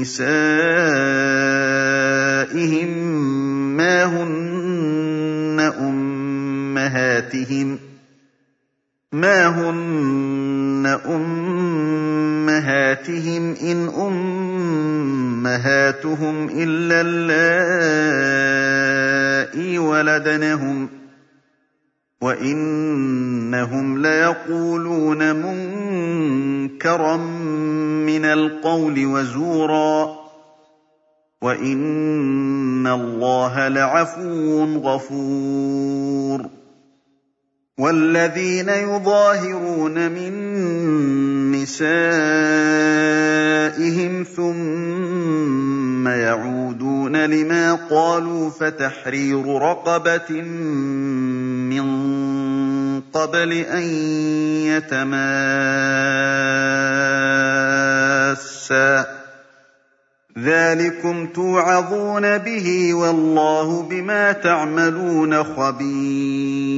نسائهم ما هن أمهاتهم ما هن أمهاتهم إن أمهاتهم إلا اللائي ولدنهم وإنهم ليقولون منكرا من القول وزورا وَإِنَّ اللَّهَ لَعَفُوٌّ غَفُورٌ وَالَّذِينَ يُظَاهِرُونَ مِن نِّسَائِهِمْ ثُمَّ يَعُودُونَ لِمَا قَالُوا فَتَحْرِيرُ رَقَبَةٍ قَبْلِ أَن يَتَمَاسَّا. ذَٰلِكُمْ تُوعَظُونَ بِهِ ۚ وَاللَّهُ بِمَا تَعْمَلُونَ خَبِيرٌ.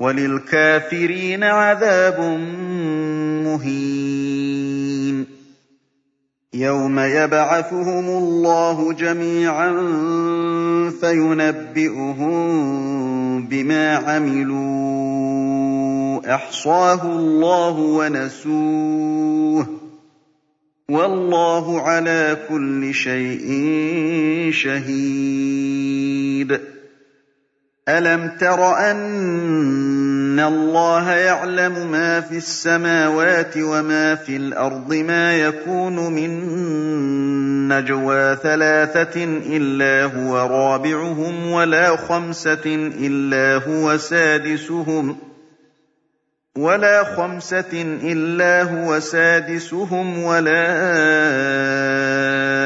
وَلِلْكَافِرِينَ عَذَابٌ مُّهِينٌ. يَوْمَ يَبْعَثُهُمُ اللَّهُ جَمِيعًا فَيُنَبِّئُهُم بِمَا عَمِلُوا. أَحْصَاهُ اللَّهُ وَنَسُوهُ ۚ. وَاللَّهُ عَلَىٰ كُلِّ شَيْءٍ شَهِيدٌ. أَلَمْ تَرَ أَنَّ اللَّهَ يَعْلَمُ مَا فِي السَّمَاوَاتِ وَمَا فِي الْأَرْضِ مَا يَكُونُ مِن نَّجْوَىٰ ثَلَاثَةٍ إِلَّا هُوَ رَابِعُهُمْ وَلَا خَمْسَةٍ إِلَّا هُوَ سَادِسُهُمْ وَلَا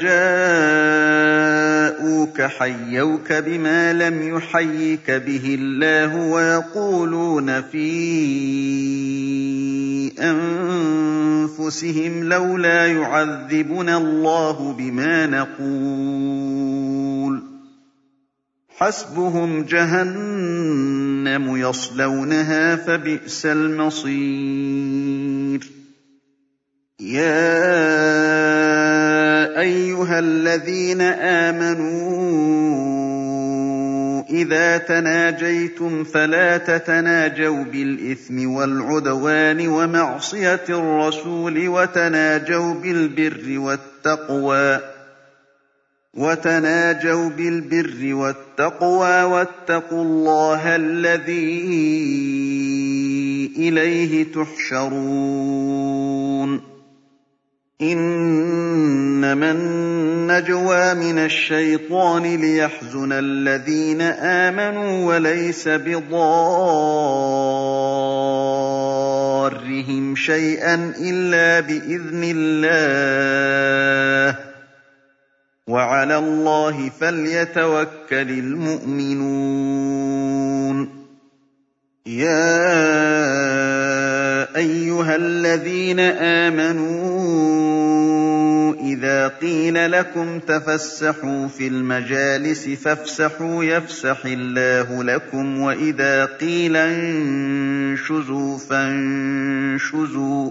جَاءُوكَ حَيَّوْكَ بِمَا لَمْ يُحَيِّكَ بِهِ اللَّهُ وَيَقُولُونَ فِي أَنفُسِهِمْ لَوْلَا يُعَذِّبُنَا اللَّهُ بِمَا نَقُولُ ۚ حَسْبُهُمْ جَهَنَّمُ يَصْلَوْنَهَا ۖ فَبِئْسَ الْمَصِيرُ يَا أَيُّهَا الَّذِينَ آمَنُوا إِذَا تَنَاجَيْتُمْ فَلَا تَتَنَاجَوْا بِالْإِثْمِ وَالْعُدْوَانِ وَمَعْصِيَتِ الرَّسُولِ وَتَنَاجَوْا بِالْبِرِّ وَالتَّقْوَىٰ وَتَنَاجَوْا بِالْبِرِّ وَالتَّقْوَىٰ وَاتَّقُوا اللَّهَ الَّذِي إِلَيْهِ تُحْشَرُونَ إِنَّمَا النَّجْوَىٰ مِنَ الشَّيْطَانِ لِيَحْزُنَ الَّذِينَ آمَنُوا وَلَيْسَ بِضَارِّهِمْ شَيْئًا إِلَّا بِإِذْنِ اللَّهِ ۚ. وَعَلَى اللَّهِ فَلْيَتَوَكَّلِ الْمُؤْمِنُونَ. يَا أَيُّهَا الَّذِينَ آمَنُوا إِذَا قِيلَ لَكُمْ تَفَسَّحُوا فِي الْمَجَالِسِ فَافْسَحُوا يَفْسَحِ اللَّهُ لَكُمْ وَإِذَا قِيلَ انشُزُوا فَانشُزُوا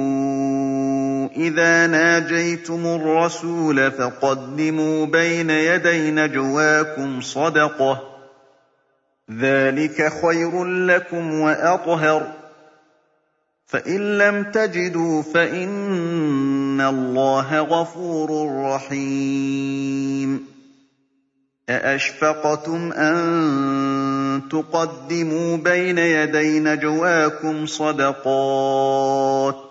إِذَا نَاجَيْتُمُ الرَّسُولَ فَقَدِّمُوا بَيْنَ يَدَيْ نَجْوَاكُمْ صَدَقَةً ۚ. ذَٰلِكَ خَيْرٌ لَّكُمْ وَأَطْهَرُ ۚ. فَإِن لَّمْ تَجِدُوا فَإِنَّ اللَّهَ غَفُورٌ رَّحِيمٌ. أَأَشْفَقْتُمْ أَن تُقَدِّمُوا بَيْنَ يَدَيْ نَجْوَاكُمْ صَدَقَاتٍ؟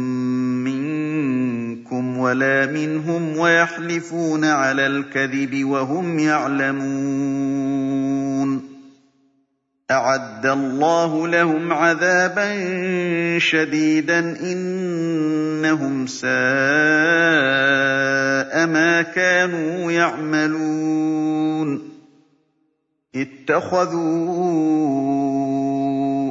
وَلَا مِنْهُمْ وَيَحْلِفُونَ عَلَى الْكَذِبِ وَهُمْ يَعْلَمُونَ. أَعَدَّ اللَّهُ لَهُمْ عَذَابًا شَدِيدًا ۖ إِنَّهُمْ سَاءَ مَا كَانُوا يَعْمَلُونَ. اتَّخَذُوا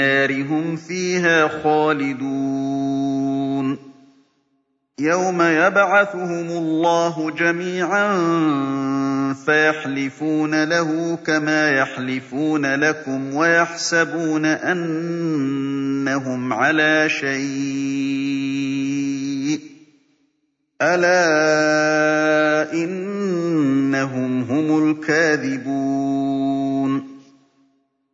هُمْ فِيهَا خَالِدُونَ. يَوْمَ يَبْعَثُهُمُ اللَّهُ جَمِيعًا فَيَحْلِفُونَ لَهُ كَمَا يَحْلِفُونَ لَكُمْ وَيَحْسَبُونَ أَنَّهُمْ عَلَىٰ شَيْءٍ ۚ. أَلَا إِنَّهُمْ هُمُ الْكَاذِبُونَ.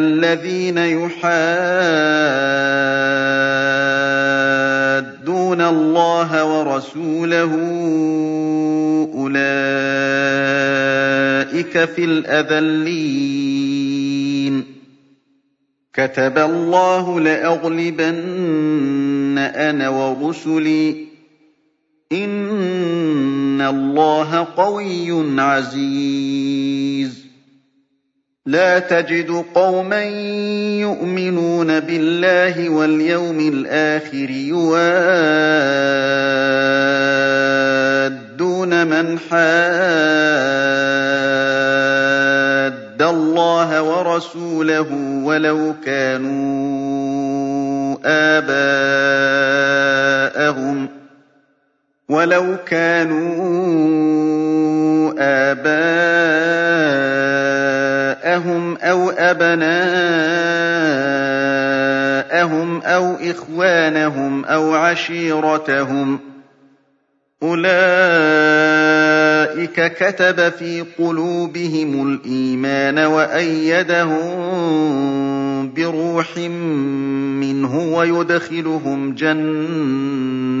الَّذِينَ يُحَادُّونَ اللَّهَ وَرَسُولَهُ أُولَٰئِكَ فِي الْأَذَلِّينَ. كَتَبَ اللَّهُ لَأَغْلِبَنَّ أَنَا وَرُسُلِي ۚ. إِنَّ اللَّهَ قَوِيٌّ عَزِيزٌ. لَّا تَجِدُ قَوْمًا يُؤْمِنُونَ بِاللَّهِ وَالْيَوْمِ الْآخِرِ يُوَادُّونَ مَنْ حَادَّ اللَّهَ وَرَسُولَهُ وَلَوْ كَانُوا آبَاءَهُمْ وَلَوْ كَانُوا آبَاءَهُمْ أَوْ أَبْنَاءَهُمْ أَوْ إِخْوَانَهُمْ أَوْ عَشِيرَتَهُمْ ۚ أُولَٰئِكَ كَتَبَ فِي قُلُوبِهِمُ الْإِيمَانَ وَأَيَّدَهُم بِرُوحٍ مِّنْهُ وَيُدْخِلُهُمْ جَنَّاتٍ